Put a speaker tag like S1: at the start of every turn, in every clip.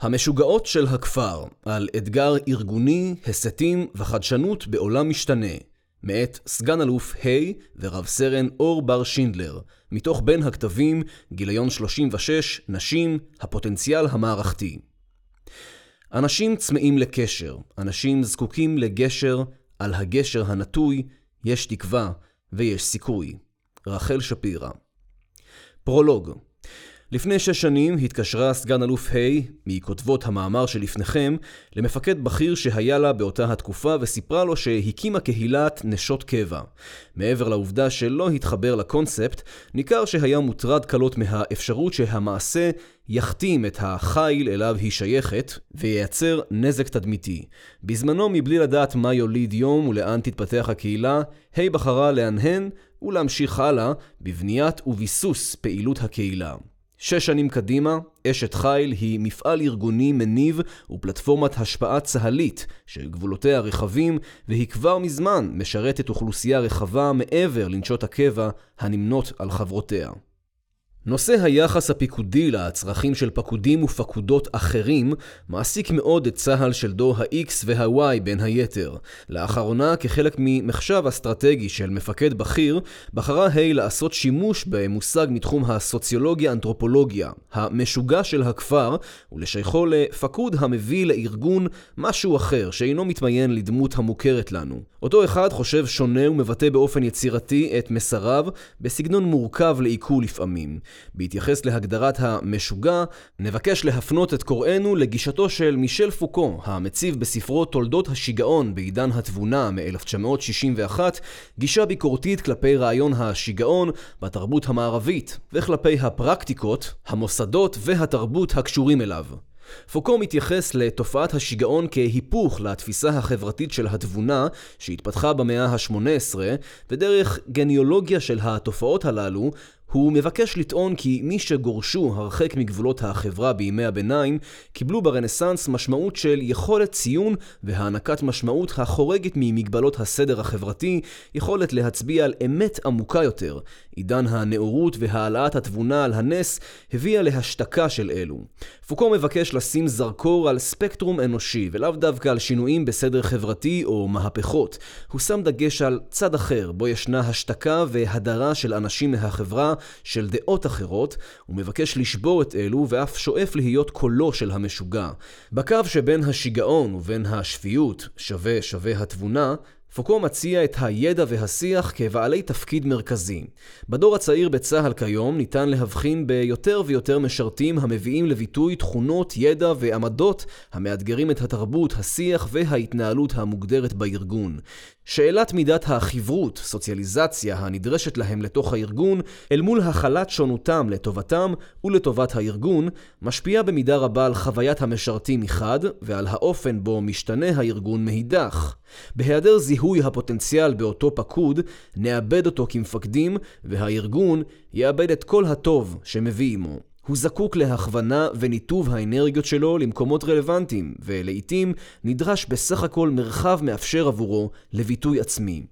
S1: המשוגעות של הכפר, על אתגר ארגוני, הסתים וחדשנות בעולם משתנה, מאת סגן אלוף ה' ורב סרן אור בר שינדלר, מתוך בין הכתבים, גיליון 36, נשים, הפוטנציאל המערכתי. אנשים צמאים לקשר, אנשים זקוקים לגשר, על הגשר הנטוי, יש תקווה ויש סיכוי. רחל שפירא. פרולוג לפני שש שנים התקשרה סגן אלוף ה' מכותבות המאמר שלפניכם למפקד בכיר שהיה לה באותה התקופה וסיפרה לו שהקימה קהילת נשות קבע. מעבר לעובדה שלא התחבר לקונספט, ניכר שהיה מוטרד קלות מהאפשרות שהמעשה יכתים את החיל אליו היא שייכת וייצר נזק תדמיתי. בזמנו, מבלי לדעת מה יוליד יום ולאן תתפתח הקהילה, ה' בחרה להנהן ולהמשיך הלאה בבניית וביסוס פעילות הקהילה. שש שנים קדימה, אשת חיל היא מפעל ארגוני מניב ופלטפורמת השפעה צה"לית שגבולותיה רחבים והיא כבר מזמן משרתת אוכלוסייה רחבה מעבר לנשות הקבע הנמנות על חברותיה. נושא היחס הפיקודי לצרכים של פקודים ופקודות אחרים מעסיק מאוד את צה"ל של דור ה-X וה-Y בין היתר. לאחרונה, כחלק ממחשב אסטרטגי של מפקד בכיר, בחרה ה' לעשות שימוש במושג מתחום הסוציולוגיה-אנתרופולוגיה, המשוגע של הכפר, ולשייכו לפקוד המביא לארגון משהו אחר שאינו מתמיין לדמות המוכרת לנו. אותו אחד חושב שונה ומבטא באופן יצירתי את מסריו בסגנון מורכב לעיכול לפעמים. בהתייחס להגדרת המשוגע, נבקש להפנות את קוראינו לגישתו של מישל פוקו, המציב בספרו תולדות השיגעון בעידן התבונה מ-1961, גישה ביקורתית כלפי רעיון השיגעון בתרבות המערבית, וכלפי הפרקטיקות, המוסדות והתרבות הקשורים אליו. פוקו מתייחס לתופעת השיגעון כהיפוך לתפיסה החברתית של התבונה שהתפתחה במאה ה-18, ודרך גניאולוגיה של התופעות הללו הוא מבקש לטעון כי מי שגורשו הרחק מגבולות החברה בימי הביניים, קיבלו ברנסאנס משמעות של יכולת ציון והענקת משמעות החורגת ממגבלות הסדר החברתי, יכולת להצביע על אמת עמוקה יותר. עידן הנאורות והעלאת התבונה על הנס הביאה להשתקה של אלו. פוקו מבקש לשים זרקור על ספקטרום אנושי, ולאו דווקא על שינויים בסדר חברתי או מהפכות. הוא שם דגש על צד אחר, בו ישנה השתקה והדרה של אנשים מהחברה, של דעות אחרות, הוא מבקש לשבור את אלו ואף שואף להיות קולו של המשוגע. בקו שבין השיגעון ובין השפיות, שווה שווה התבונה, פוקו מציע את הידע והשיח כבעלי תפקיד מרכזי. בדור הצעיר בצה"ל כיום ניתן להבחין ביותר ויותר משרתים המביאים לביטוי תכונות, ידע ועמדות המאתגרים את התרבות, השיח וההתנהלות המוגדרת בארגון. שאלת מידת החברות, סוציאליזציה, הנדרשת להם לתוך הארגון, אל מול החלת שונותם לטובתם ולטובת הארגון, משפיעה במידה רבה על חוויית המשרתים מחד, ועל האופן בו משתנה הארגון מאידך. בהיעדר זיהוי הפוטנציאל באותו פקוד, נאבד אותו כמפקדים, והארגון יאבד את כל הטוב שמביא עמו. הוא זקוק להכוונה וניתוב האנרגיות שלו למקומות רלוונטיים, ולעיתים נדרש בסך הכל מרחב מאפשר עבורו לביטוי עצמי.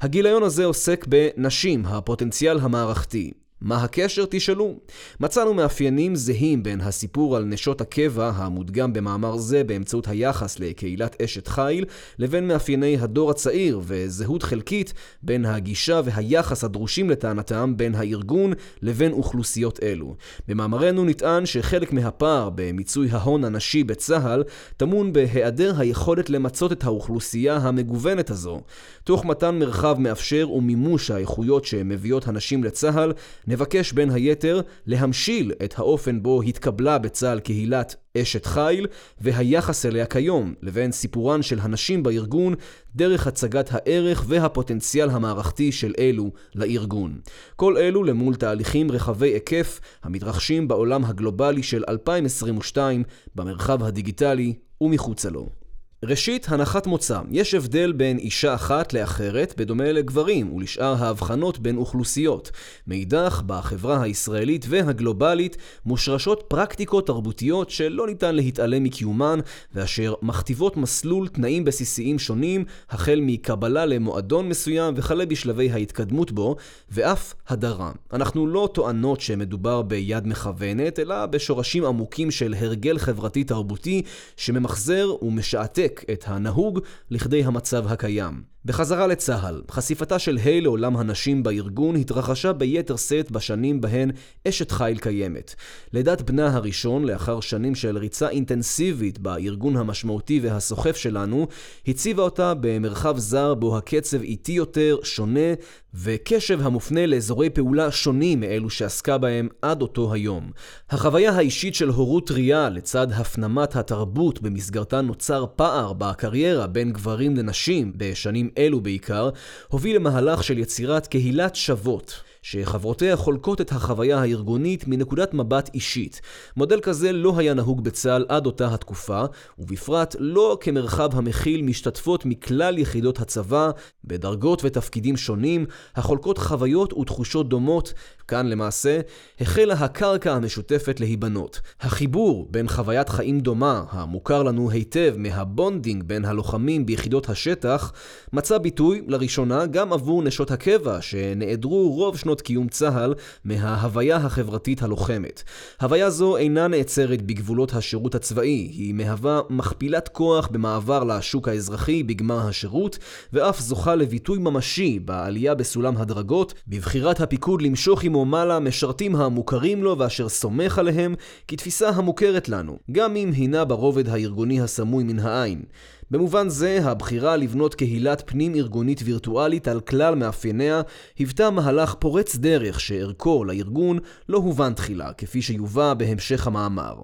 S1: הגיליון הזה עוסק בנשים, הפוטנציאל המערכתי. מה הקשר? תשאלו. מצאנו מאפיינים זהים בין הסיפור על נשות הקבע, המודגם במאמר זה באמצעות היחס לקהילת אשת חיל, לבין מאפייני הדור הצעיר, וזהות חלקית בין הגישה והיחס הדרושים לטענתם בין הארגון לבין אוכלוסיות אלו. במאמרנו נטען שחלק מהפער במיצוי ההון הנשי בצה"ל טמון בהיעדר היכולת למצות את האוכלוסייה המגוונת הזו. תוך מתן מרחב מאפשר ומימוש האיכויות שמביאות הנשים לצה"ל, נבקש בין היתר להמשיל את האופן בו התקבלה בצה"ל קהילת אשת חיל והיחס אליה כיום, לבין סיפורן של הנשים בארגון דרך הצגת הערך והפוטנציאל המערכתי של אלו לארגון. כל אלו למול תהליכים רחבי היקף המתרחשים בעולם הגלובלי של 2022 במרחב הדיגיטלי ומחוצה לו. ראשית, הנחת מוצא. יש הבדל בין אישה אחת לאחרת, בדומה לגברים ולשאר ההבחנות בין אוכלוסיות. מאידך, בחברה הישראלית והגלובלית מושרשות פרקטיקות תרבותיות שלא ניתן להתעלם מקיומן, ואשר מכתיבות מסלול תנאים בסיסיים שונים, החל מקבלה למועדון מסוים וכלה בשלבי ההתקדמות בו, ואף הדרה. אנחנו לא טוענות שמדובר ביד מכוונת, אלא בשורשים עמוקים של הרגל חברתי תרבותי שממחזר ומשעתק את הנהוג לכדי המצב הקיים. בחזרה לצה"ל, חשיפתה של ה' לעולם הנשים בארגון התרחשה ביתר שאת בשנים בהן אשת חיל קיימת. לידת בנה הראשון, לאחר שנים של ריצה אינטנסיבית בארגון המשמעותי והסוחף שלנו, הציבה אותה במרחב זר בו הקצב איטי יותר, שונה, וקשב המופנה לאזורי פעולה שונים מאלו שעסקה בהם עד אותו היום. החוויה האישית של הורות טריה לצד הפנמת התרבות במסגרתה נוצר פער בקריירה בין גברים לנשים בשנים אלו בעיקר, הוביל למהלך של יצירת קהילת שוות. שחברותיה חולקות את החוויה הארגונית מנקודת מבט אישית. מודל כזה לא היה נהוג בצה"ל עד אותה התקופה, ובפרט לא כמרחב המכיל משתתפות מכלל יחידות הצבא, בדרגות ותפקידים שונים, החולקות חוויות ותחושות דומות, כאן למעשה החלה הקרקע המשותפת להיבנות. החיבור בין חוויית חיים דומה, המוכר לנו היטב מהבונדינג בין הלוחמים ביחידות השטח, מצא ביטוי לראשונה גם עבור נשות הקבע, שנעדרו רוב שנות קיום צה"ל מההוויה החברתית הלוחמת. הוויה זו אינה נעצרת בגבולות השירות הצבאי, היא מהווה מכפילת כוח במעבר לשוק האזרחי בגמר השירות, ואף זוכה לביטוי ממשי בעלייה בסולם הדרגות, בבחירת הפיקוד למשוך עמו מעלה משרתים המוכרים לו ואשר סומך עליהם כתפיסה המוכרת לנו, גם אם הינה ברובד הארגוני הסמוי מן העין. במובן זה, הבחירה לבנות קהילת פנים-ארגונית וירטואלית על כלל מאפייניה, היוותה מהלך פורץ דרך שערכו לארגון לא הובן תחילה, כפי שיובא בהמשך המאמר.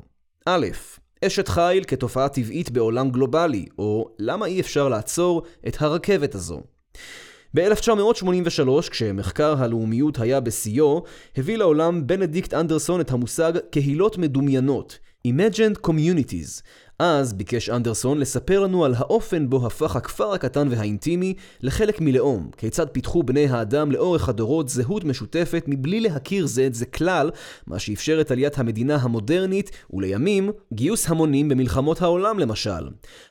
S1: א', אשת חיל כתופעה טבעית בעולם גלובלי, או למה אי אפשר לעצור את הרכבת הזו. ב-1983, כשמחקר הלאומיות היה בשיאו, הביא לעולם בנדיקט אנדרסון את המושג קהילות מדומיינות, Imagined Communities, אז ביקש אנדרסון לספר לנו על האופן בו הפך הכפר הקטן והאינטימי לחלק מלאום, כיצד פיתחו בני האדם לאורך הדורות זהות משותפת מבלי להכיר זה את זה כלל, מה שאפשר את עליית המדינה המודרנית, ולימים גיוס המונים במלחמות העולם למשל.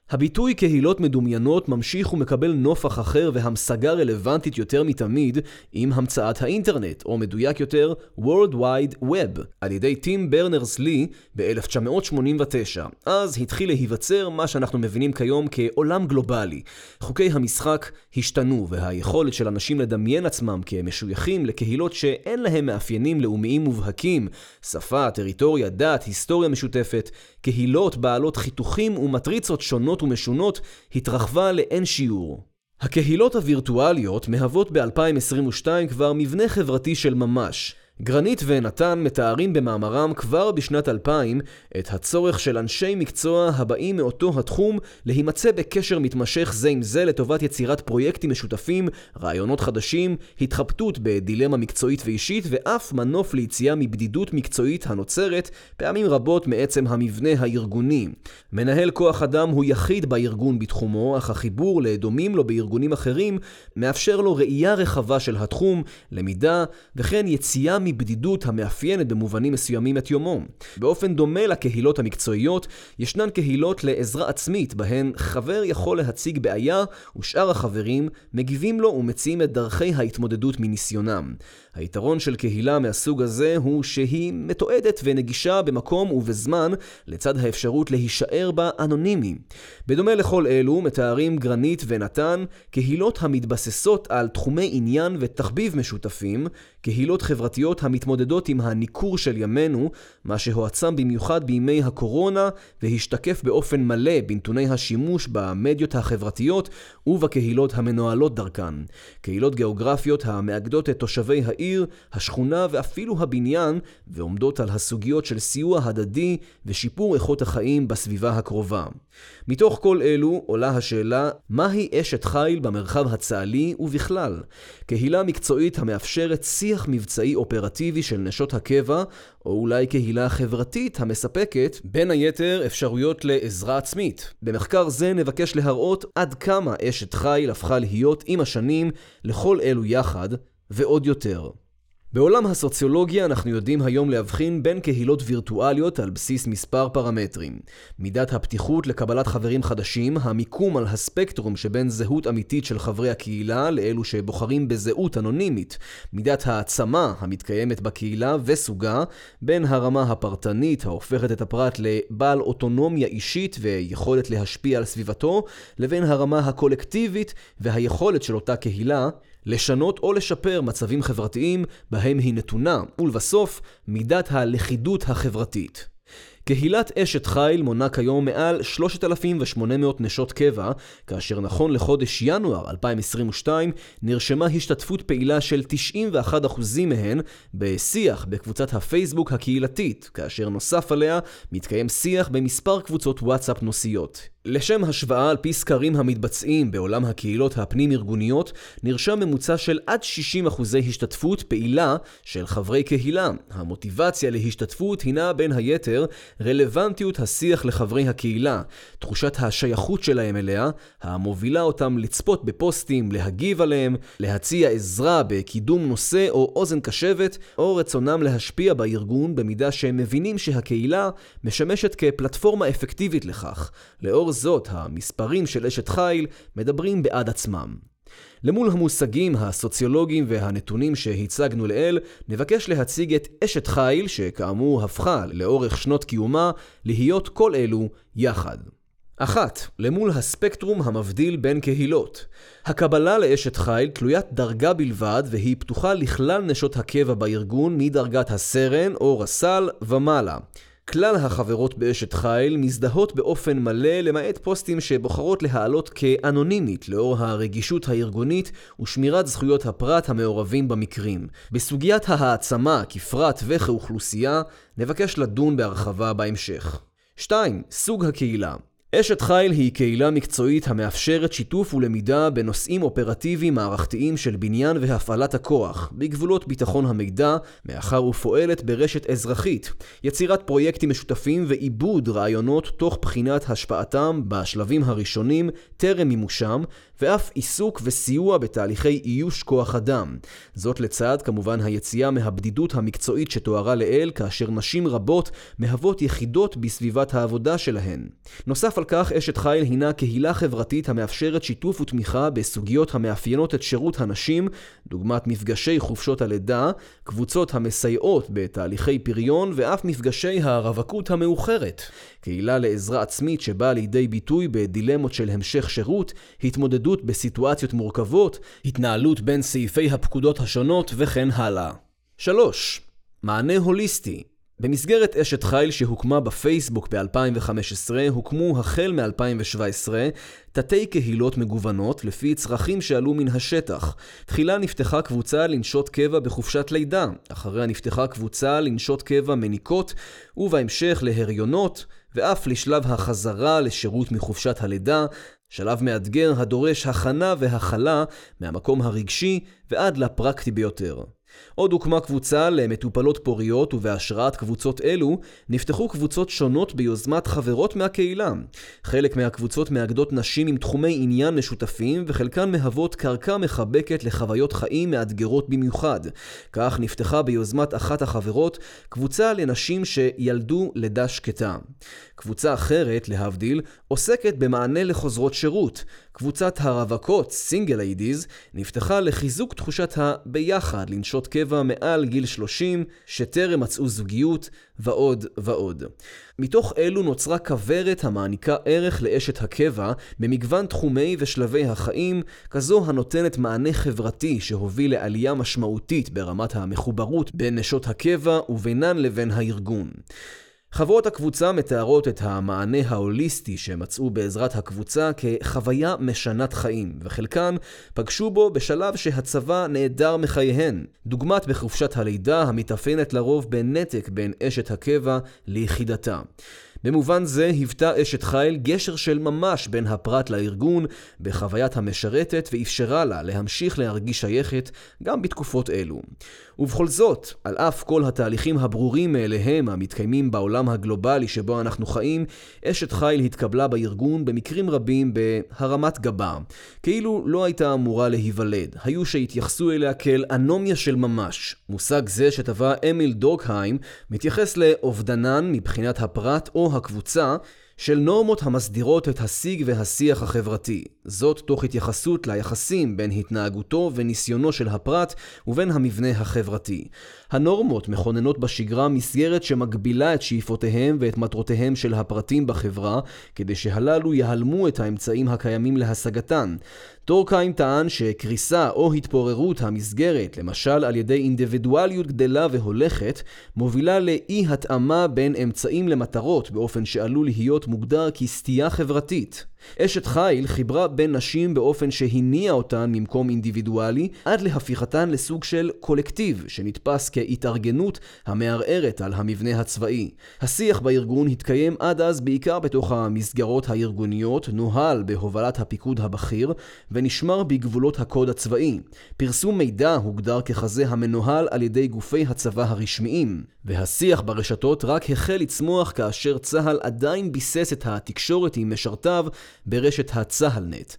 S1: הביטוי קהילות מדומיינות ממשיך ומקבל נופח אחר והמשגה רלוונטית יותר מתמיד עם המצאת האינטרנט, או מדויק יותר, World Wide Web, על ידי טים ברנרס לי ב-1989. אז התחיל להיווצר מה שאנחנו מבינים כיום כעולם גלובלי. חוקי המשחק השתנו, והיכולת של אנשים לדמיין עצמם כמשויכים לקהילות שאין להם מאפיינים לאומיים מובהקים, שפה, טריטוריה, דת, היסטוריה משותפת, קהילות בעלות חיתוכים ומטריצות שונות ומשונות, התרחבה לאין שיעור. הקהילות הווירטואליות מהוות ב-2022 כבר מבנה חברתי של ממש. גרנית ונתן מתארים במאמרם כבר בשנת 2000 את הצורך של אנשי מקצוע הבאים מאותו התחום להימצא בקשר מתמשך זה עם זה לטובת יצירת פרויקטים משותפים, רעיונות חדשים, התחבטות בדילמה מקצועית ואישית ואף מנוף ליציאה מבדידות מקצועית הנוצרת פעמים רבות מעצם המבנה הארגוני. מנהל כוח אדם הוא יחיד בארגון בתחומו, אך החיבור לדומים לו בארגונים אחרים מאפשר לו ראייה רחבה של התחום, למידה וכן יציאה מבדידות המאפיינת במובנים מסוימים את יומו. באופן דומה לקהילות המקצועיות, ישנן קהילות לעזרה עצמית, בהן חבר יכול להציג בעיה, ושאר החברים מגיבים לו ומציעים את דרכי ההתמודדות מניסיונם. היתרון של קהילה מהסוג הזה הוא שהיא מתועדת ונגישה במקום ובזמן, לצד האפשרות להישאר בה אנונימי. בדומה לכל אלו, מתארים גרנית ונתן קהילות המתבססות על תחומי עניין ותחביב משותפים, קהילות חברתיות המתמודדות עם הניכור של ימינו, מה שהועצם במיוחד בימי הקורונה והשתקף באופן מלא בנתוני השימוש במדיות החברתיות ובקהילות המנוהלות דרכן. קהילות גיאוגרפיות המאגדות את תושבי העיר, השכונה ואפילו הבניין, ועומדות על הסוגיות של סיוע הדדי ושיפור איכות החיים בסביבה הקרובה. מתוך כל אלו עולה השאלה, מהי אשת חיל במרחב הצה"לי ובכלל? קהילה מקצועית המאפשרת שיח שיח מבצעי אופרטיבי של נשות הקבע, או אולי קהילה חברתית המספקת, בין היתר, אפשרויות לעזרה עצמית. במחקר זה נבקש להראות עד כמה אשת חיל הפכה להיות עם השנים לכל אלו יחד, ועוד יותר. בעולם הסוציולוגיה אנחנו יודעים היום להבחין בין קהילות וירטואליות על בסיס מספר פרמטרים. מידת הפתיחות לקבלת חברים חדשים, המיקום על הספקטרום שבין זהות אמיתית של חברי הקהילה לאלו שבוחרים בזהות אנונימית, מידת העצמה המתקיימת בקהילה וסוגה, בין הרמה הפרטנית ההופכת את הפרט לבעל אוטונומיה אישית ויכולת להשפיע על סביבתו, לבין הרמה הקולקטיבית והיכולת של אותה קהילה לשנות או לשפר מצבים חברתיים בהם היא נתונה, ולבסוף, מידת הלכידות החברתית. קהילת אשת חיל מונה כיום מעל 3,800 נשות קבע, כאשר נכון לחודש ינואר 2022 נרשמה השתתפות פעילה של 91% מהן בשיח בקבוצת הפייסבוק הקהילתית, כאשר נוסף עליה מתקיים שיח במספר קבוצות וואטסאפ נושאיות. לשם השוואה על פי סקרים המתבצעים בעולם הקהילות הפנים-ארגוניות, נרשם ממוצע של עד 60% השתתפות פעילה של חברי קהילה. המוטיבציה להשתתפות הינה בין היתר רלוונטיות השיח לחברי הקהילה, תחושת השייכות שלהם אליה, המובילה אותם לצפות בפוסטים, להגיב עליהם, להציע עזרה בקידום נושא או אוזן קשבת, או רצונם להשפיע בארגון במידה שהם מבינים שהקהילה משמשת כפלטפורמה אפקטיבית לכך. לאור זאת, המספרים של אשת חיל מדברים בעד עצמם. למול המושגים הסוציולוגיים והנתונים שהצגנו לעיל, נבקש להציג את אשת חיל, שכאמור הפכה לאורך שנות קיומה, להיות כל אלו יחד. אחת, למול הספקטרום המבדיל בין קהילות. הקבלה לאשת חיל תלוית דרגה בלבד והיא פתוחה לכלל נשות הקבע בארגון מדרגת הסרן או רס"ל ומעלה. כלל החברות באשת חיל מזדהות באופן מלא למעט פוסטים שבוחרות להעלות כאנונימית לאור הרגישות הארגונית ושמירת זכויות הפרט המעורבים במקרים. בסוגיית ההעצמה כפרט וכאוכלוסייה נבקש לדון בהרחבה בהמשך. 2. סוג הקהילה אשת חיל היא קהילה מקצועית המאפשרת שיתוף ולמידה בנושאים אופרטיביים מערכתיים של בניין והפעלת הכוח, בגבולות ביטחון המידע, מאחר ופועלת ברשת אזרחית, יצירת פרויקטים משותפים ועיבוד רעיונות תוך בחינת השפעתם בשלבים הראשונים טרם מימושם, ואף עיסוק וסיוע בתהליכי איוש כוח אדם. זאת לצד כמובן היציאה מהבדידות המקצועית שתוארה לעיל, כאשר נשים רבות מהוות יחידות בסביבת העבודה שלהן. נוסף על כך, אשת חיל הינה קהילה חברתית המאפשרת שיתוף ותמיכה בסוגיות המאפיינות את שירות הנשים, דוגמת מפגשי חופשות הלידה, קבוצות המסייעות בתהליכי פריון ואף מפגשי הרווקות המאוחרת. קהילה לעזרה עצמית שבאה לידי ביטוי בדילמות של המשך שירות, התמודדות בסיטואציות מורכבות, התנהלות בין סעיפי הפקודות השונות וכן הלאה. 3. מענה הוליסטי במסגרת אשת חיל שהוקמה בפייסבוק ב-2015, הוקמו החל מ-2017 תתי קהילות מגוונות לפי צרכים שעלו מן השטח. תחילה נפתחה קבוצה לנשות קבע בחופשת לידה, אחריה נפתחה קבוצה לנשות קבע מניקות, ובהמשך להריונות, ואף לשלב החזרה לשירות מחופשת הלידה, שלב מאתגר הדורש הכנה והכלה מהמקום הרגשי ועד לפרקטי ביותר. עוד הוקמה קבוצה למטופלות פוריות, ובהשראת קבוצות אלו נפתחו קבוצות שונות ביוזמת חברות מהקהילה. חלק מהקבוצות מאגדות נשים עם תחומי עניין משותפים, וחלקן מהוות קרקע מחבקת לחוויות חיים מאתגרות במיוחד. כך נפתחה ביוזמת אחת החברות קבוצה לנשים שילדו לידה שקטה. קבוצה אחרת, להבדיל, עוסקת במענה לחוזרות שירות. קבוצת הרווקות, סינגל איידיז, נפתחה לחיזוק תחושת הביחד לנשות קבע מעל גיל 30, שטרם מצאו זוגיות, ועוד ועוד. מתוך אלו נוצרה כוורת המעניקה ערך לאשת הקבע במגוון תחומי ושלבי החיים, כזו הנותנת מענה חברתי שהוביל לעלייה משמעותית ברמת המחוברות בין נשות הקבע ובינן לבין הארגון. חברות הקבוצה מתארות את המענה ההוליסטי שמצאו בעזרת הקבוצה כחוויה משנת חיים, וחלקן פגשו בו בשלב שהצבא נעדר מחייהן, דוגמת בחופשת הלידה המתאפיינת לרוב בנתק בין אשת הקבע ליחידתה. במובן זה היוותה אשת חיל גשר של ממש בין הפרט לארגון בחוויית המשרתת ואפשרה לה להמשיך להרגיש שייכת גם בתקופות אלו. ובכל זאת, על אף כל התהליכים הברורים מאליהם המתקיימים בעולם הגלובלי שבו אנחנו חיים, אשת חיל התקבלה בארגון במקרים רבים בהרמת גבה, כאילו לא הייתה אמורה להיוולד. היו שהתייחסו אליה כאל אנומיה של ממש. מושג זה שטבע אמיל דורקהיים מתייחס לאובדנן מבחינת הפרט או הקבוצה של נורמות המסדירות את השיג והשיח החברתי. זאת תוך התייחסות ליחסים בין התנהגותו וניסיונו של הפרט ובין המבנה החברתי. הנורמות מכוננות בשגרה מסגרת שמגבילה את שאיפותיהם ואת מטרותיהם של הפרטים בחברה, כדי שהללו יהלמו את האמצעים הקיימים להשגתן. טורקהיים טען שקריסה או התפוררות המסגרת, למשל על ידי אינדיבידואליות גדלה והולכת, מובילה לאי התאמה בין אמצעים למטרות באופן שעלול להיות מוגדר כסטייה חברתית. אשת חיל חיברה בין נשים באופן שהניע אותן ממקום אינדיבידואלי עד להפיכתן לסוג של קולקטיב שנתפס כהתארגנות המערערת על המבנה הצבאי. השיח בארגון התקיים עד אז בעיקר בתוך המסגרות הארגוניות, נוהל בהובלת הפיקוד הבכיר ונשמר בגבולות הקוד הצבאי. פרסום מידע הוגדר ככזה המנוהל על ידי גופי הצבא הרשמיים, והשיח ברשתות רק החל לצמוח כאשר צה"ל עדיין ביסס את התקשורת עם משרתיו ברשת הצה"לנט.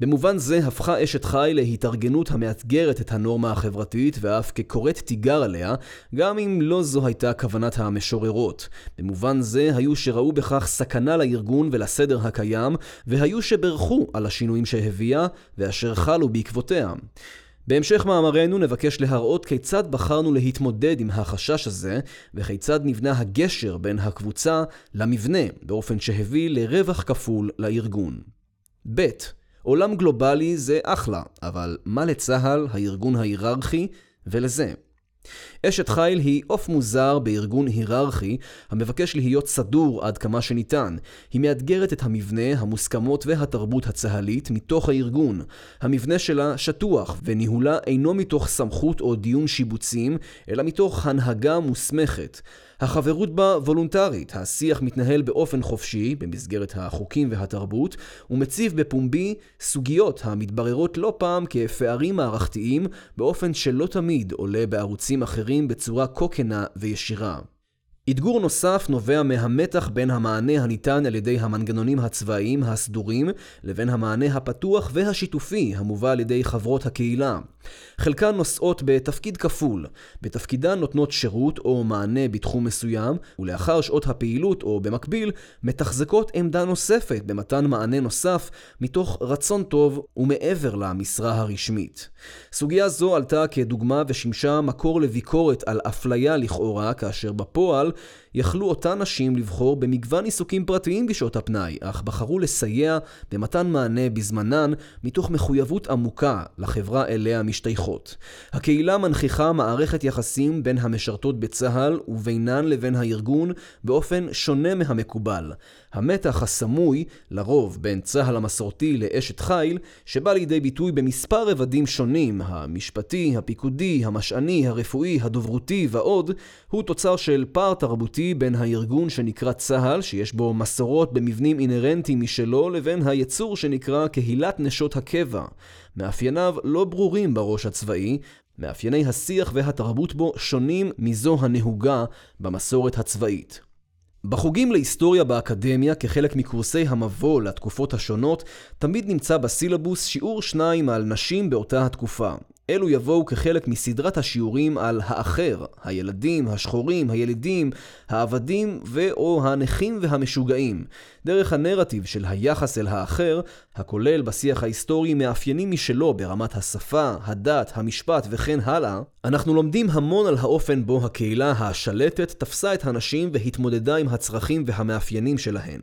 S1: במובן זה הפכה אשת חי להתארגנות המאתגרת את הנורמה החברתית ואף כקוראת תיגר עליה, גם אם לא זו הייתה כוונת המשוררות. במובן זה היו שראו בכך סכנה לארגון ולסדר הקיים, והיו שברכו על השינויים שהביאה ואשר חלו בעקבותיה. בהמשך מאמרנו נבקש להראות כיצד בחרנו להתמודד עם החשש הזה, וכיצד נבנה הגשר בין הקבוצה למבנה, באופן שהביא לרווח כפול לארגון. ב. עולם גלובלי זה אחלה, אבל מה לצה"ל, הארגון ההיררכי, ולזה? אשת חיל היא עוף מוזר בארגון היררכי המבקש להיות סדור עד כמה שניתן. היא מאתגרת את המבנה, המוסכמות והתרבות הצה"לית מתוך הארגון. המבנה שלה שטוח, וניהולה אינו מתוך סמכות או דיון שיבוצים, אלא מתוך הנהגה מוסמכת. החברות בה וולונטרית, השיח מתנהל באופן חופשי, במסגרת החוקים והתרבות, ומציב בפומבי סוגיות המתבררות לא פעם כפערים מערכתיים, באופן שלא תמיד עולה בערוצים אחרים בצורה כה וישירה. אתגור נוסף נובע מהמתח בין המענה הניתן על ידי המנגנונים הצבאיים הסדורים לבין המענה הפתוח והשיתופי המובא על ידי חברות הקהילה. חלקן נושאות בתפקיד כפול, בתפקידן נותנות שירות או מענה בתחום מסוים, ולאחר שעות הפעילות או במקביל, מתחזקות עמדה נוספת במתן מענה נוסף מתוך רצון טוב ומעבר למשרה הרשמית. סוגיה זו עלתה כדוגמה ושימשה מקור לביקורת על אפליה לכאורה, כאשר בפועל יכלו אותן נשים לבחור במגוון עיסוקים פרטיים בשעות הפנאי, אך בחרו לסייע במתן מענה בזמנן מתוך מחויבות עמוקה לחברה אליה משתייכות. הקהילה מנכיחה מערכת יחסים בין המשרתות בצה"ל ובינן לבין הארגון באופן שונה מהמקובל. המתח הסמוי, לרוב בין צה"ל המסורתי לאשת חיל, שבא לידי ביטוי במספר רבדים שונים, המשפטי, הפיקודי, המשעני, הרפואי, הדוברותי ועוד, הוא תוצר של פער תרבותי בין הארגון שנקרא צה"ל, שיש בו מסורות במבנים אינהרנטיים משלו, לבין היצור שנקרא קהילת נשות הקבע. מאפייניו לא ברורים בראש הצבאי, מאפייני השיח והתרבות בו שונים מזו הנהוגה במסורת הצבאית. בחוגים להיסטוריה באקדמיה, כחלק מקורסי המבוא לתקופות השונות, תמיד נמצא בסילבוס שיעור שניים על נשים באותה התקופה. אלו יבואו כחלק מסדרת השיעורים על האחר, הילדים, השחורים, הילידים, העבדים ו/או הנכים והמשוגעים. דרך הנרטיב של היחס אל האחר, הכולל בשיח ההיסטורי מאפיינים משלו ברמת השפה, הדת, המשפט וכן הלאה, אנחנו לומדים המון על האופן בו הקהילה השלטת תפסה את הנשים והתמודדה עם הצרכים והמאפיינים שלהן.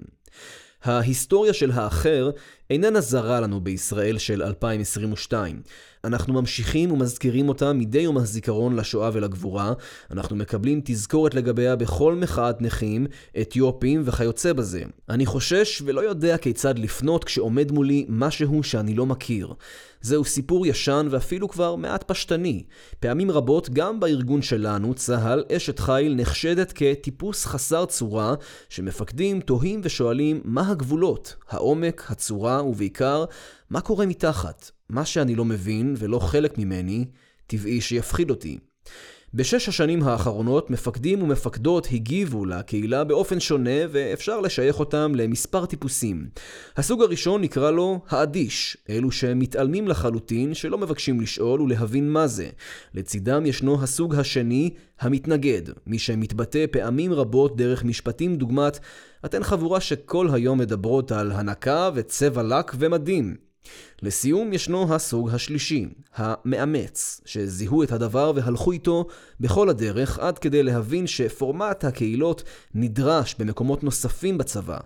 S1: ההיסטוריה של האחר איננה זרה לנו בישראל של 2022. אנחנו ממשיכים ומזכירים אותה מדי יום הזיכרון לשואה ולגבורה, אנחנו מקבלים תזכורת לגביה בכל מחאת נכים, אתיופים וכיוצא בזה. אני חושש ולא יודע כיצד לפנות כשעומד מולי משהו שאני לא מכיר. זהו סיפור ישן ואפילו כבר מעט פשטני. פעמים רבות, גם בארגון שלנו, צה"ל, אשת חיל נחשדת כטיפוס חסר צורה, שמפקדים תוהים ושואלים מה הגבולות, העומק, הצורה, ובעיקר, מה קורה מתחת. מה שאני לא מבין ולא חלק ממני, טבעי שיפחיד אותי. בשש השנים האחרונות מפקדים ומפקדות הגיבו לקהילה באופן שונה ואפשר לשייך אותם למספר טיפוסים. הסוג הראשון נקרא לו האדיש, אלו שמתעלמים לחלוטין, שלא מבקשים לשאול ולהבין מה זה. לצידם ישנו הסוג השני, המתנגד, מי שמתבטא פעמים רבות דרך משפטים דוגמת אתן חבורה שכל היום מדברות על הנקה וצבע לק ומדים. לסיום ישנו הסוג השלישי, המאמץ, שזיהו את הדבר והלכו איתו בכל הדרך עד כדי להבין שפורמט הקהילות נדרש במקומות נוספים בצבא,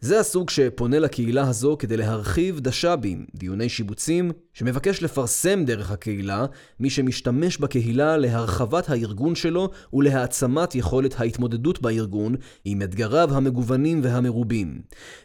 S1: זה הסוג שפונה לקהילה הזו כדי להרחיב דש"בים, דיוני שיבוצים, שמבקש לפרסם דרך הקהילה מי שמשתמש בקהילה להרחבת הארגון שלו ולהעצמת יכולת ההתמודדות בארגון עם אתגריו המגוונים והמרובים.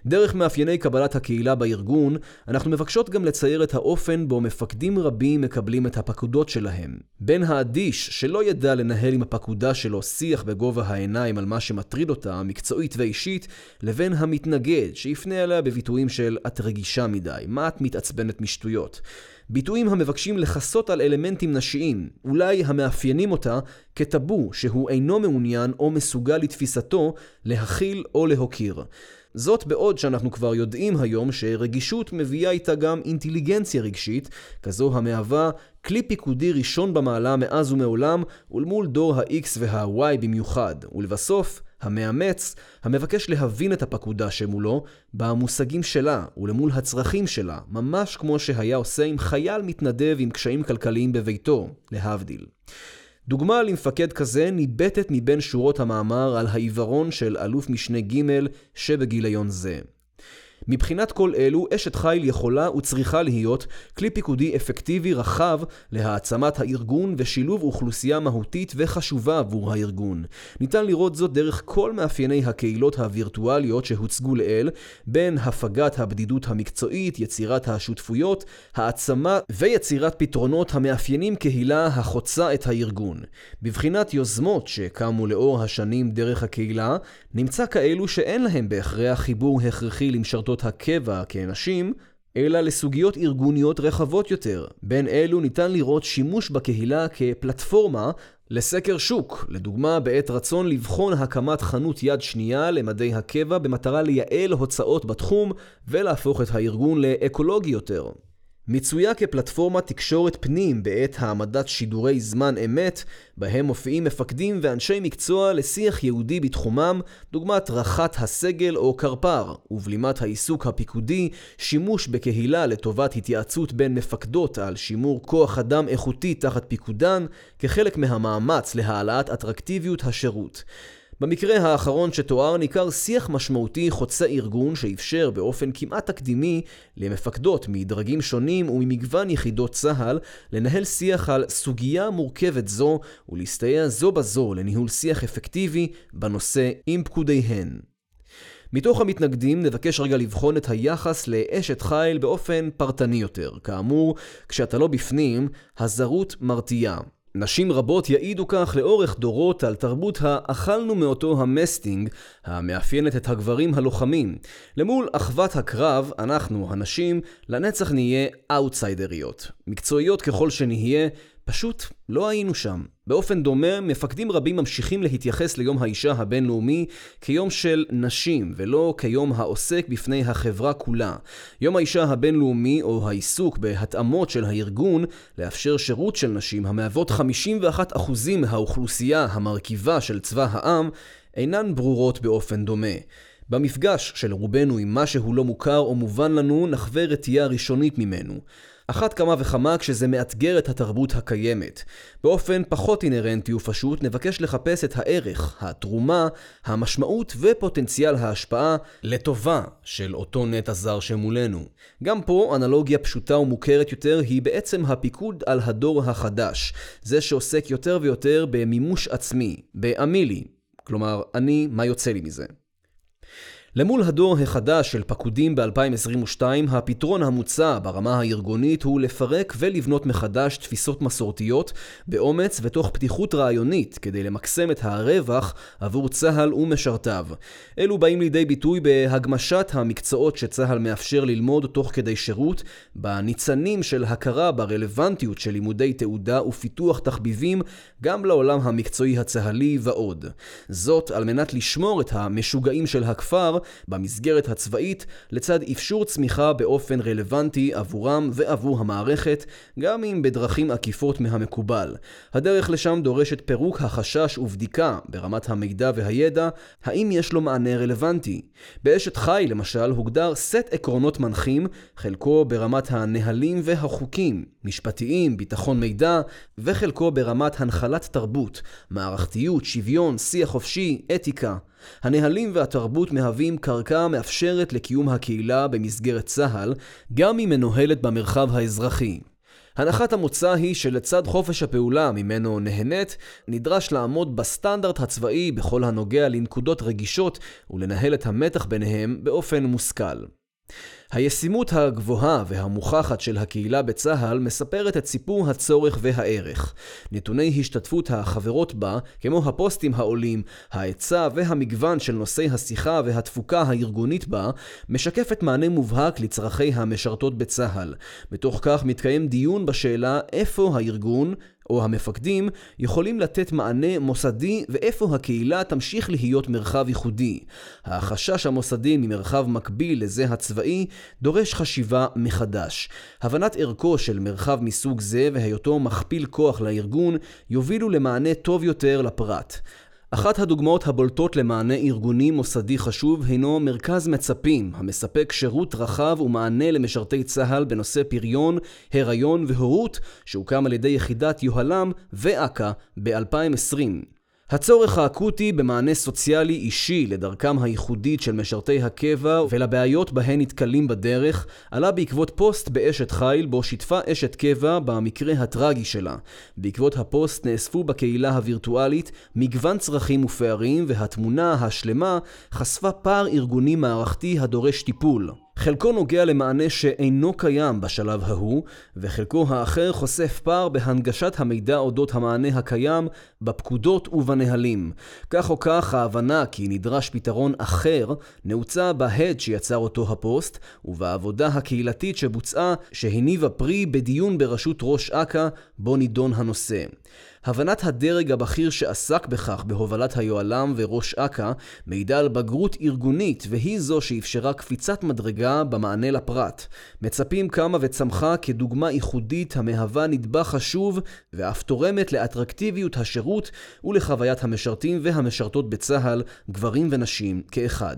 S1: דרך מאפייני קבלת הקהילה בארגון, אנחנו מבקשות גם לצייר את האופן בו מפקדים רבים מקבלים את הפקודות שלהם. בין האדיש, שלא ידע לנהל עם הפקודה שלו שיח בגובה העיניים על מה שמטריד אותה, מקצועית ואישית, לבין המתנגד מתנגד, שיפנה אליה בביטויים של את רגישה מדי, מה את מתעצבנת משטויות. ביטויים המבקשים לכסות על אלמנטים נשיים, אולי המאפיינים אותה כטאבו שהוא אינו מעוניין או מסוגל לתפיסתו להכיל או להוקיר. זאת בעוד שאנחנו כבר יודעים היום שרגישות מביאה איתה גם אינטליגנציה רגשית, כזו המהווה כלי פיקודי ראשון במעלה מאז ומעולם, ולמול דור ה-X וה-Y במיוחד, ולבסוף, המאמץ, המבקש להבין את הפקודה שמולו, במושגים שלה ולמול הצרכים שלה, ממש כמו שהיה עושה עם חייל מתנדב עם קשיים כלכליים בביתו, להבדיל. דוגמה למפקד כזה ניבטת מבין שורות המאמר על העיוורון של אלוף משנה ג' שבגיליון זה. מבחינת כל אלו, אשת חיל יכולה וצריכה להיות כלי פיקודי אפקטיבי רחב להעצמת הארגון ושילוב אוכלוסייה מהותית וחשובה עבור הארגון. ניתן לראות זאת דרך כל מאפייני הקהילות הווירטואליות שהוצגו לעיל, בין הפגת הבדידות המקצועית, יצירת השותפויות, העצמה ויצירת פתרונות המאפיינים קהילה החוצה את הארגון. בבחינת יוזמות שקמו לאור השנים דרך הקהילה, נמצא כאלו שאין להם בהכרח חיבור הכרחי למשרתות משרתות הקבע כנשים, אלא לסוגיות ארגוניות רחבות יותר. בין אלו ניתן לראות שימוש בקהילה כפלטפורמה לסקר שוק, לדוגמה בעת רצון לבחון הקמת חנות יד שנייה למדי הקבע במטרה לייעל הוצאות בתחום ולהפוך את הארגון לאקולוגי יותר. מצויה כפלטפורמת תקשורת פנים בעת העמדת שידורי זמן אמת, בהם מופיעים מפקדים ואנשי מקצוע לשיח יהודי בתחומם, דוגמת רחת הסגל או קרפר, ובלימת העיסוק הפיקודי, שימוש בקהילה לטובת התייעצות בין מפקדות על שימור כוח אדם איכותי תחת פיקודן, כחלק מהמאמץ להעלאת אטרקטיביות השירות. במקרה האחרון שתואר ניכר שיח משמעותי חוצה ארגון שאפשר באופן כמעט תקדימי למפקדות מדרגים שונים וממגוון יחידות צה"ל לנהל שיח על סוגיה מורכבת זו ולהסתייע זו בזו לניהול שיח אפקטיבי בנושא עם פקודיהן. מתוך המתנגדים נבקש רגע לבחון את היחס לאשת חיל באופן פרטני יותר. כאמור, כשאתה לא בפנים, הזרות מרתיעה. נשים רבות יעידו כך לאורך דורות על תרבות ה"אכלנו מאותו המסטינג" המאפיינת את הגברים הלוחמים. למול אחוות הקרב, אנחנו, הנשים, לנצח נהיה אאוטסיידריות. מקצועיות ככל שנהיה, פשוט לא היינו שם. באופן דומה, מפקדים רבים ממשיכים להתייחס ליום האישה הבינלאומי כיום של נשים, ולא כיום העוסק בפני החברה כולה. יום האישה הבינלאומי, או העיסוק בהתאמות של הארגון, לאפשר שירות של נשים המהוות 51% מהאוכלוסייה המרכיבה של צבא העם, אינן ברורות באופן דומה. במפגש של רובנו עם מה שהוא לא מוכר או מובן לנו, נחווה רתיעה ראשונית ממנו. אחת כמה וכמה כשזה מאתגר את התרבות הקיימת. באופן פחות אינהרנטי ופשוט נבקש לחפש את הערך, התרומה, המשמעות ופוטנציאל ההשפעה לטובה של אותו נטע זר שמולנו. גם פה אנלוגיה פשוטה ומוכרת יותר היא בעצם הפיקוד על הדור החדש, זה שעוסק יותר ויותר במימוש עצמי, באמילי. כלומר, אני, מה יוצא לי מזה? למול הדור החדש של פקודים ב-2022, הפתרון המוצע ברמה הארגונית הוא לפרק ולבנות מחדש תפיסות מסורתיות באומץ ותוך פתיחות רעיונית כדי למקסם את הרווח עבור צה"ל ומשרתיו. אלו באים לידי ביטוי בהגמשת המקצועות שצה"ל מאפשר ללמוד תוך כדי שירות, בניצנים של הכרה ברלוונטיות של לימודי תעודה ופיתוח תחביבים גם לעולם המקצועי הצה"לי ועוד. זאת על מנת לשמור את המשוגעים של הכפר במסגרת הצבאית לצד אפשור צמיחה באופן רלוונטי עבורם ועבור המערכת, גם אם בדרכים עקיפות מהמקובל. הדרך לשם דורשת פירוק החשש ובדיקה ברמת המידע והידע, האם יש לו מענה רלוונטי. באשת חי למשל הוגדר סט עקרונות מנחים, חלקו ברמת הנהלים והחוקים, משפטיים, ביטחון מידע, וחלקו ברמת הנחלת תרבות, מערכתיות, שוויון, שיח חופשי, אתיקה. הנהלים והתרבות מהווים קרקע מאפשרת לקיום הקהילה במסגרת צה"ל, גם אם מנוהלת במרחב האזרחי. הנחת המוצא היא שלצד חופש הפעולה ממנו נהנית, נדרש לעמוד בסטנדרט הצבאי בכל הנוגע לנקודות רגישות ולנהל את המתח ביניהם באופן מושכל. הישימות הגבוהה והמוכחת של הקהילה בצה"ל מספרת את סיפור הצורך והערך. נתוני השתתפות החברות בה, כמו הפוסטים העולים, ההיצע והמגוון של נושאי השיחה והתפוקה הארגונית בה, משקפת מענה מובהק לצרכי המשרתות בצה"ל. בתוך כך מתקיים דיון בשאלה איפה הארגון, או המפקדים יכולים לתת מענה מוסדי ואיפה הקהילה תמשיך להיות מרחב ייחודי. החשש המוסדי ממרחב מקביל לזה הצבאי דורש חשיבה מחדש. הבנת ערכו של מרחב מסוג זה והיותו מכפיל כוח לארגון יובילו למענה טוב יותר לפרט. אחת הדוגמאות הבולטות למענה ארגוני מוסדי חשוב הינו מרכז מצפים, המספק שירות רחב ומענה למשרתי צה"ל בנושא פריון, הריון והורות, שהוקם על ידי יחידת יוהל"ם ואכ"א ב-2020. הצורך האקוטי במענה סוציאלי אישי לדרכם הייחודית של משרתי הקבע ולבעיות בהן נתקלים בדרך, עלה בעקבות פוסט באשת חיל בו שיתפה אשת קבע במקרה הטרגי שלה. בעקבות הפוסט נאספו בקהילה הווירטואלית מגוון צרכים ופערים והתמונה השלמה חשפה פער ארגוני מערכתי הדורש טיפול. חלקו נוגע למענה שאינו קיים בשלב ההוא, וחלקו האחר חושף פער בהנגשת המידע אודות המענה הקיים בפקודות ובנהלים. כך או כך, ההבנה כי נדרש פתרון אחר נעוצה בהד שיצר אותו הפוסט, ובעבודה הקהילתית שבוצעה, שהניבה פרי בדיון בראשות ראש אכ"א, בו נידון הנושא. הבנת הדרג הבכיר שעסק בכך בהובלת היוהל"ם וראש אכ"א מעידה על בגרות ארגונית והיא זו שאפשרה קפיצת מדרגה במענה לפרט. מצפים קמה וצמחה כדוגמה ייחודית המהווה נדבך חשוב ואף תורמת לאטרקטיביות השירות ולחוויית המשרתים והמשרתות בצה"ל, גברים ונשים כאחד.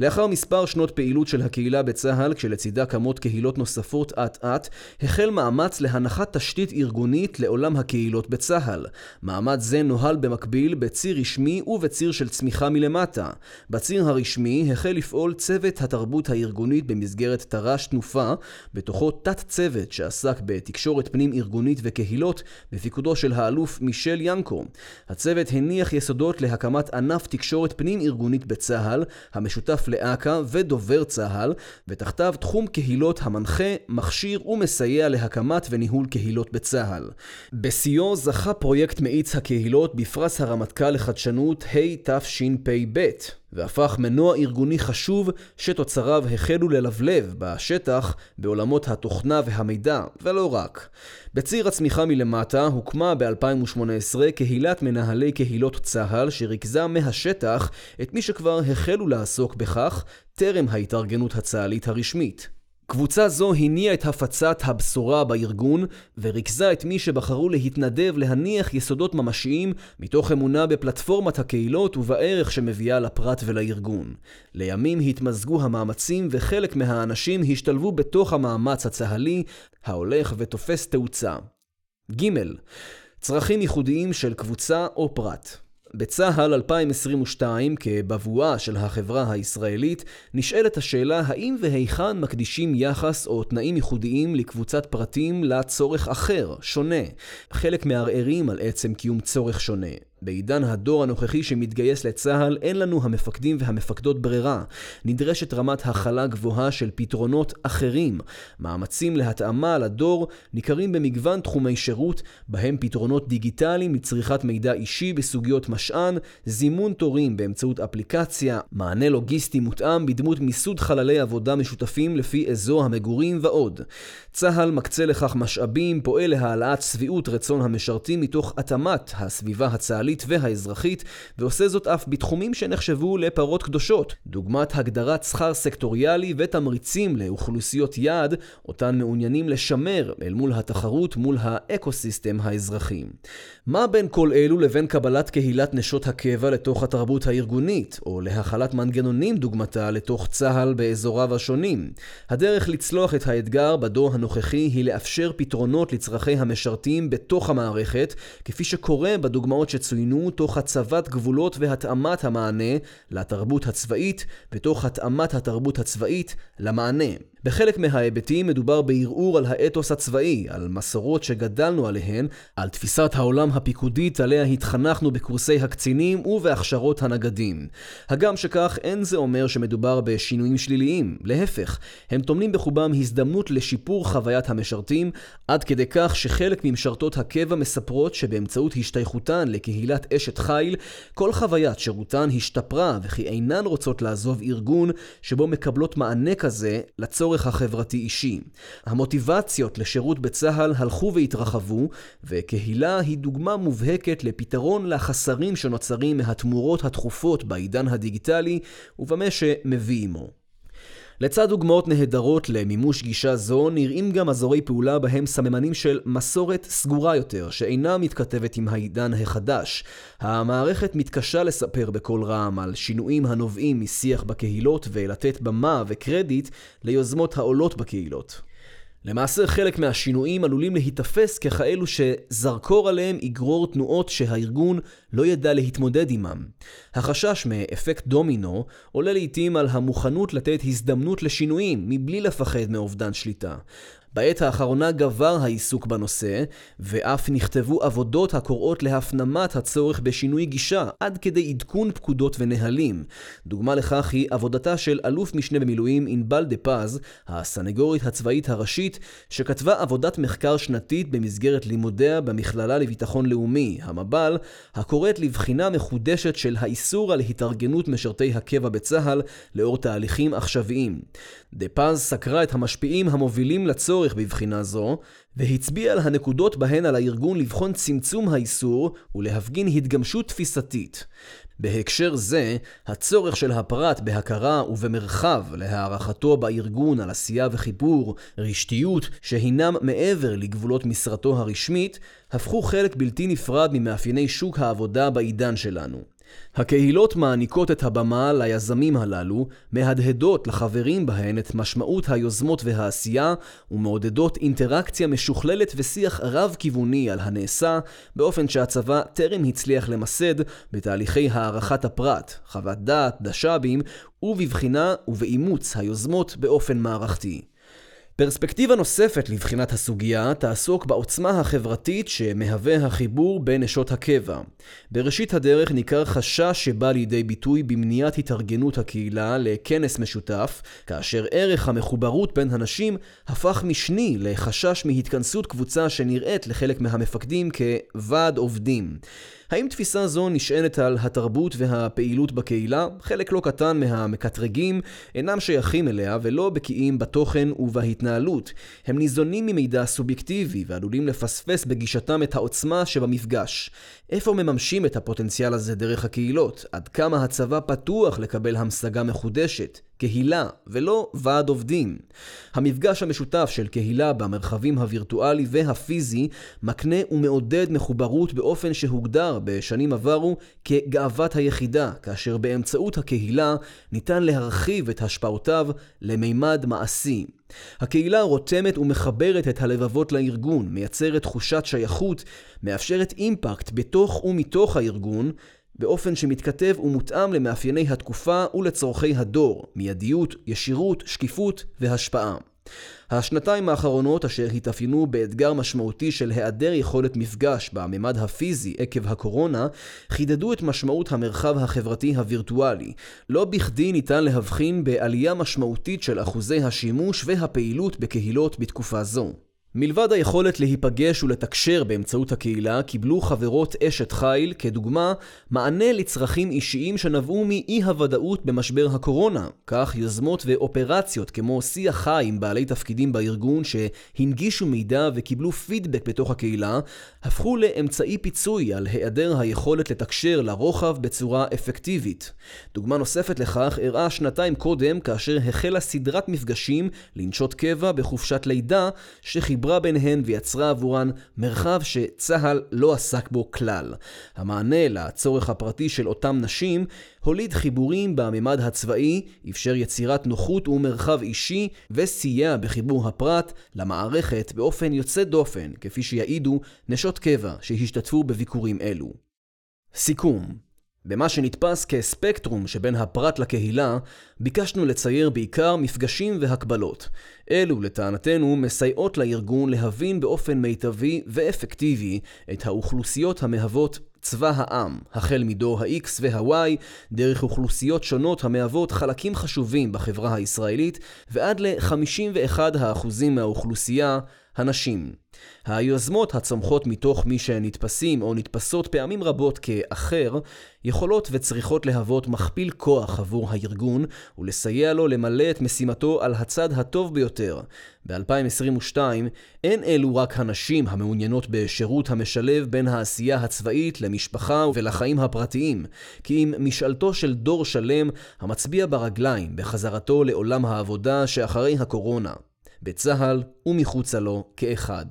S1: לאחר מספר שנות פעילות של הקהילה בצה"ל, כשלצידה קמות קהילות נוספות אט-אט, החל מאמץ להנחת תשתית ארגונית לעולם הקהילות בצה"ל. מעמד זה נוהל במקביל בציר רשמי ובציר של צמיחה מלמטה. בציר הרשמי החל לפעול צוות התרבות הארגונית במסגרת תר"ש תנופה, בתוכו תת-צוות שעסק בתקשורת פנים ארגונית וקהילות, בפיקודו של האלוף מישל ינקו. הצוות הניח יסודות להקמת ענף תקשורת פנים ארגונית בצה"ל, המשותף משותף לאכ"א ודובר צה"ל, ותחתיו תחום קהילות המנחה, מכשיר ומסייע להקמת וניהול קהילות בצה"ל. בשיאו זכה פרויקט מאיץ הקהילות בפרס הרמטכ"ל לחדשנות התשפ"ב. והפך מנוע ארגוני חשוב שתוצריו החלו ללבלב בשטח בעולמות התוכנה והמידע, ולא רק. בציר הצמיחה מלמטה הוקמה ב-2018 קהילת מנהלי קהילות צה"ל שריכזה מהשטח את מי שכבר החלו לעסוק בכך טרם ההתארגנות הצה"לית הרשמית. קבוצה זו הניעה את הפצת הבשורה בארגון, וריכזה את מי שבחרו להתנדב להניח יסודות ממשיים מתוך אמונה בפלטפורמת הקהילות ובערך שמביאה לפרט ולארגון. לימים התמזגו המאמצים וחלק מהאנשים השתלבו בתוך המאמץ הצה"לי, ההולך ותופס תאוצה. ג. צרכים ייחודיים של קבוצה או פרט בצה"ל 2022, כבבואה של החברה הישראלית, נשאלת השאלה האם והיכן מקדישים יחס או תנאים ייחודיים לקבוצת פרטים לצורך אחר, שונה. חלק מערערים על עצם קיום צורך שונה. בעידן הדור הנוכחי שמתגייס לצה"ל, אין לנו המפקדים והמפקדות ברירה. נדרשת רמת הכלה גבוהה של פתרונות אחרים. מאמצים להתאמה לדור ניכרים במגוון תחומי שירות, בהם פתרונות דיגיטליים לצריכת מידע אישי בסוגיות משען, זימון תורים באמצעות אפליקציה, מענה לוגיסטי מותאם בדמות מיסוד חללי עבודה משותפים לפי אזור המגורים ועוד. צה"ל מקצה לכך משאבים, פועל להעלאת שביעות רצון המשרתים מתוך התאמת הסביבה הצה"לית הכללית והאזרחית, ועושה זאת אף בתחומים שנחשבו לפרות קדושות, דוגמת הגדרת שכר סקטוריאלי ותמריצים לאוכלוסיות יעד, אותן מעוניינים לשמר אל מול התחרות מול האקו-סיסטם האזרחי. מה בין כל אלו לבין קבלת קהילת נשות הקבע לתוך התרבות הארגונית, או להחלת מנגנונים דוגמתה לתוך צה"ל באזוריו השונים? הדרך לצלוח את האתגר בדור הנוכחי היא לאפשר פתרונות לצרכי המשרתים בתוך המערכת, כפי שקורה בדוגמאות שצוינו צוינו תוך הצבת גבולות והתאמת המענה לתרבות הצבאית ותוך התאמת התרבות הצבאית למענה. בחלק מההיבטים מדובר בערעור על האתוס הצבאי, על מסורות שגדלנו עליהן, על תפיסת העולם הפיקודית עליה התחנכנו בקורסי הקצינים ובהכשרות הנגדים. הגם שכך, אין זה אומר שמדובר בשינויים שליליים, להפך, הם טומנים בחובם הזדמנות לשיפור חוויית המשרתים, עד כדי כך שחלק ממשרתות הקבע מספרות שבאמצעות השתייכותן לקהילת אשת חיל, כל חוויית שירותן השתפרה וכי אינן רוצות לעזוב ארגון שבו מקבלות מענה כזה לצורך הצורך החברתי-אישי. המוטיבציות לשירות בצה"ל הלכו והתרחבו, וקהילה היא דוגמה מובהקת לפתרון לחסרים שנוצרים מהתמורות התכופות בעידן הדיגיטלי, ובמה שמביא עמו. לצד דוגמאות נהדרות למימוש גישה זו, נראים גם אזורי פעולה בהם סממנים של מסורת סגורה יותר, שאינה מתכתבת עם העידן החדש. המערכת מתקשה לספר בקול רם על שינויים הנובעים משיח בקהילות ולתת במה וקרדיט ליוזמות העולות בקהילות. למעשה חלק מהשינויים עלולים להיתפס ככאלו שזרקור עליהם יגרור תנועות שהארגון לא ידע להתמודד עמם. החשש מאפקט דומינו עולה לעיתים על המוכנות לתת הזדמנות לשינויים מבלי לפחד מאובדן שליטה. בעת האחרונה גבר העיסוק בנושא, ואף נכתבו עבודות הקוראות להפנמת הצורך בשינוי גישה, עד כדי עדכון פקודות ונהלים. דוגמה לכך היא עבודתה של אלוף משנה במילואים ענבל דה פז, הסנגורית הצבאית הראשית, שכתבה עבודת מחקר שנתית במסגרת לימודיה במכללה לביטחון לאומי, המב"ל, הקוראת לבחינה מחודשת של האיסור על התארגנות משרתי הקבע בצה"ל לאור תהליכים עכשוויים. דה פז סקרה את המשפיעים המובילים לצורך בבחינה זו, והצביע על הנקודות בהן על הארגון לבחון צמצום האיסור ולהפגין התגמשות תפיסתית. בהקשר זה, הצורך של הפרט בהכרה ובמרחב להערכתו בארגון על עשייה וחיבור, רשתיות, שהינם מעבר לגבולות משרתו הרשמית, הפכו חלק בלתי נפרד ממאפייני שוק העבודה בעידן שלנו. הקהילות מעניקות את הבמה ליזמים הללו, מהדהדות לחברים בהן את משמעות היוזמות והעשייה, ומעודדות אינטראקציה משוכללת ושיח רב-כיווני על הנעשה, באופן שהצבא טרם הצליח למסד בתהליכי הערכת הפרט, חוות דעת, דש"בים, ובבחינה ובאימוץ היוזמות באופן מערכתי. פרספקטיבה נוספת לבחינת הסוגיה תעסוק בעוצמה החברתית שמהווה החיבור בין נשות הקבע. בראשית הדרך ניכר חשש שבא לידי ביטוי במניעת התארגנות הקהילה לכנס משותף, כאשר ערך המחוברות בין הנשים הפך משני לחשש מהתכנסות קבוצה שנראית לחלק מהמפקדים כוועד עובדים. האם תפיסה זו נשענת על התרבות והפעילות בקהילה? חלק לא קטן מהמקטרגים אינם שייכים אליה ולא בקיאים בתוכן ובהתנהלות. הם ניזונים ממידע סובייקטיבי ועלולים לפספס בגישתם את העוצמה שבמפגש. איפה מממשים את הפוטנציאל הזה דרך הקהילות? עד כמה הצבא פתוח לקבל המשגה מחודשת? קהילה ולא ועד עובדים. המפגש המשותף של קהילה במרחבים הווירטואלי והפיזי מקנה ומעודד מחוברות באופן שהוגדר בשנים עברו כגאוות היחידה, כאשר באמצעות הקהילה ניתן להרחיב את השפעותיו למימד מעשי. הקהילה רותמת ומחברת את הלבבות לארגון, מייצרת תחושת שייכות, מאפשרת אימפקט בתוך ומתוך הארגון, באופן שמתכתב ומותאם למאפייני התקופה ולצורכי הדור, מיידיות, ישירות, שקיפות והשפעה. השנתיים האחרונות אשר התאפיינו באתגר משמעותי של היעדר יכולת מפגש בממד הפיזי עקב הקורונה, חידדו את משמעות המרחב החברתי הווירטואלי. לא בכדי ניתן להבחין בעלייה משמעותית של אחוזי השימוש והפעילות בקהילות בתקופה זו. מלבד היכולת להיפגש ולתקשר באמצעות הקהילה, קיבלו חברות אשת חיל, כדוגמה, מענה לצרכים אישיים שנבעו מאי הוודאות במשבר הקורונה. כך יוזמות ואופרציות כמו שיח חי עם בעלי תפקידים בארגון שהנגישו מידע וקיבלו פידבק בתוך הקהילה, הפכו לאמצעי פיצוי על היעדר היכולת לתקשר לרוחב בצורה אפקטיבית. דוגמה נוספת לכך אירעה שנתיים קודם כאשר החלה סדרת מפגשים לנשות קבע בחופשת לידה, שחיברו חיברה ביניהן ויצרה עבורן מרחב שצה"ל לא עסק בו כלל. המענה לצורך הפרטי של אותם נשים הוליד חיבורים בממד הצבאי, אפשר יצירת נוחות ומרחב אישי, וסייע בחיבור הפרט למערכת באופן יוצא דופן, כפי שיעידו נשות קבע שהשתתפו בביקורים אלו. סיכום במה שנתפס כספקטרום שבין הפרט לקהילה, ביקשנו לצייר בעיקר מפגשים והקבלות. אלו, לטענתנו, מסייעות לארגון להבין באופן מיטבי ואפקטיבי את האוכלוסיות המהוות צבא העם, החל מדור ה-X וה-Y, דרך אוכלוסיות שונות המהוות חלקים חשובים בחברה הישראלית, ועד ל-51% מהאוכלוסייה הנשים. היוזמות הצומחות מתוך מי שנתפסים או נתפסות פעמים רבות כאחר, יכולות וצריכות להוות מכפיל כוח עבור הארגון ולסייע לו למלא את משימתו על הצד הטוב ביותר. ב-2022 אין אלו רק הנשים המעוניינות בשירות המשלב בין העשייה הצבאית למשפחה ולחיים הפרטיים, כי אם משאלתו של דור שלם המצביע ברגליים בחזרתו לעולם העבודה שאחרי הקורונה. בצה"ל ומחוצה לו כאחד.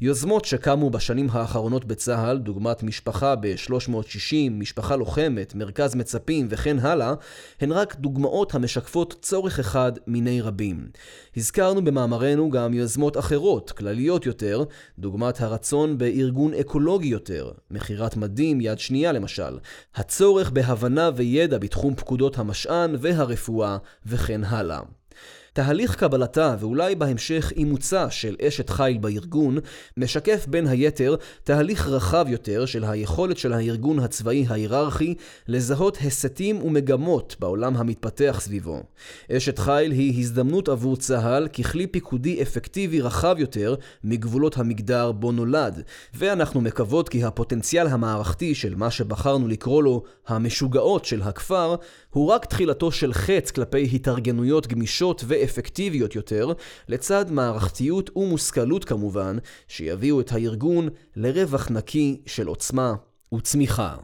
S1: יוזמות שקמו בשנים האחרונות בצה"ל, דוגמת משפחה ב-360, משפחה לוחמת, מרכז מצפים וכן הלאה, הן רק דוגמאות המשקפות צורך אחד מיני רבים. הזכרנו במאמרנו גם יוזמות אחרות, כלליות יותר, דוגמת הרצון בארגון אקולוגי יותר, מכירת מדים יד שנייה למשל, הצורך בהבנה וידע בתחום פקודות המשען והרפואה וכן הלאה. תהליך קבלתה ואולי בהמשך אימוצה של אשת חיל בארגון משקף בין היתר תהליך רחב יותר של היכולת של הארגון הצבאי ההיררכי לזהות הסתים ומגמות בעולם המתפתח סביבו. אשת חיל היא הזדמנות עבור צה"ל ככלי פיקודי אפקטיבי רחב יותר מגבולות המגדר בו נולד, ואנחנו מקוות כי הפוטנציאל המערכתי של מה שבחרנו לקרוא לו המשוגעות של הכפר הוא רק תחילתו של חץ כלפי התארגנויות גמישות ו... אפקטיביות יותר, לצד מערכתיות ומושכלות כמובן, שיביאו את הארגון לרווח נקי של עוצמה וצמיחה.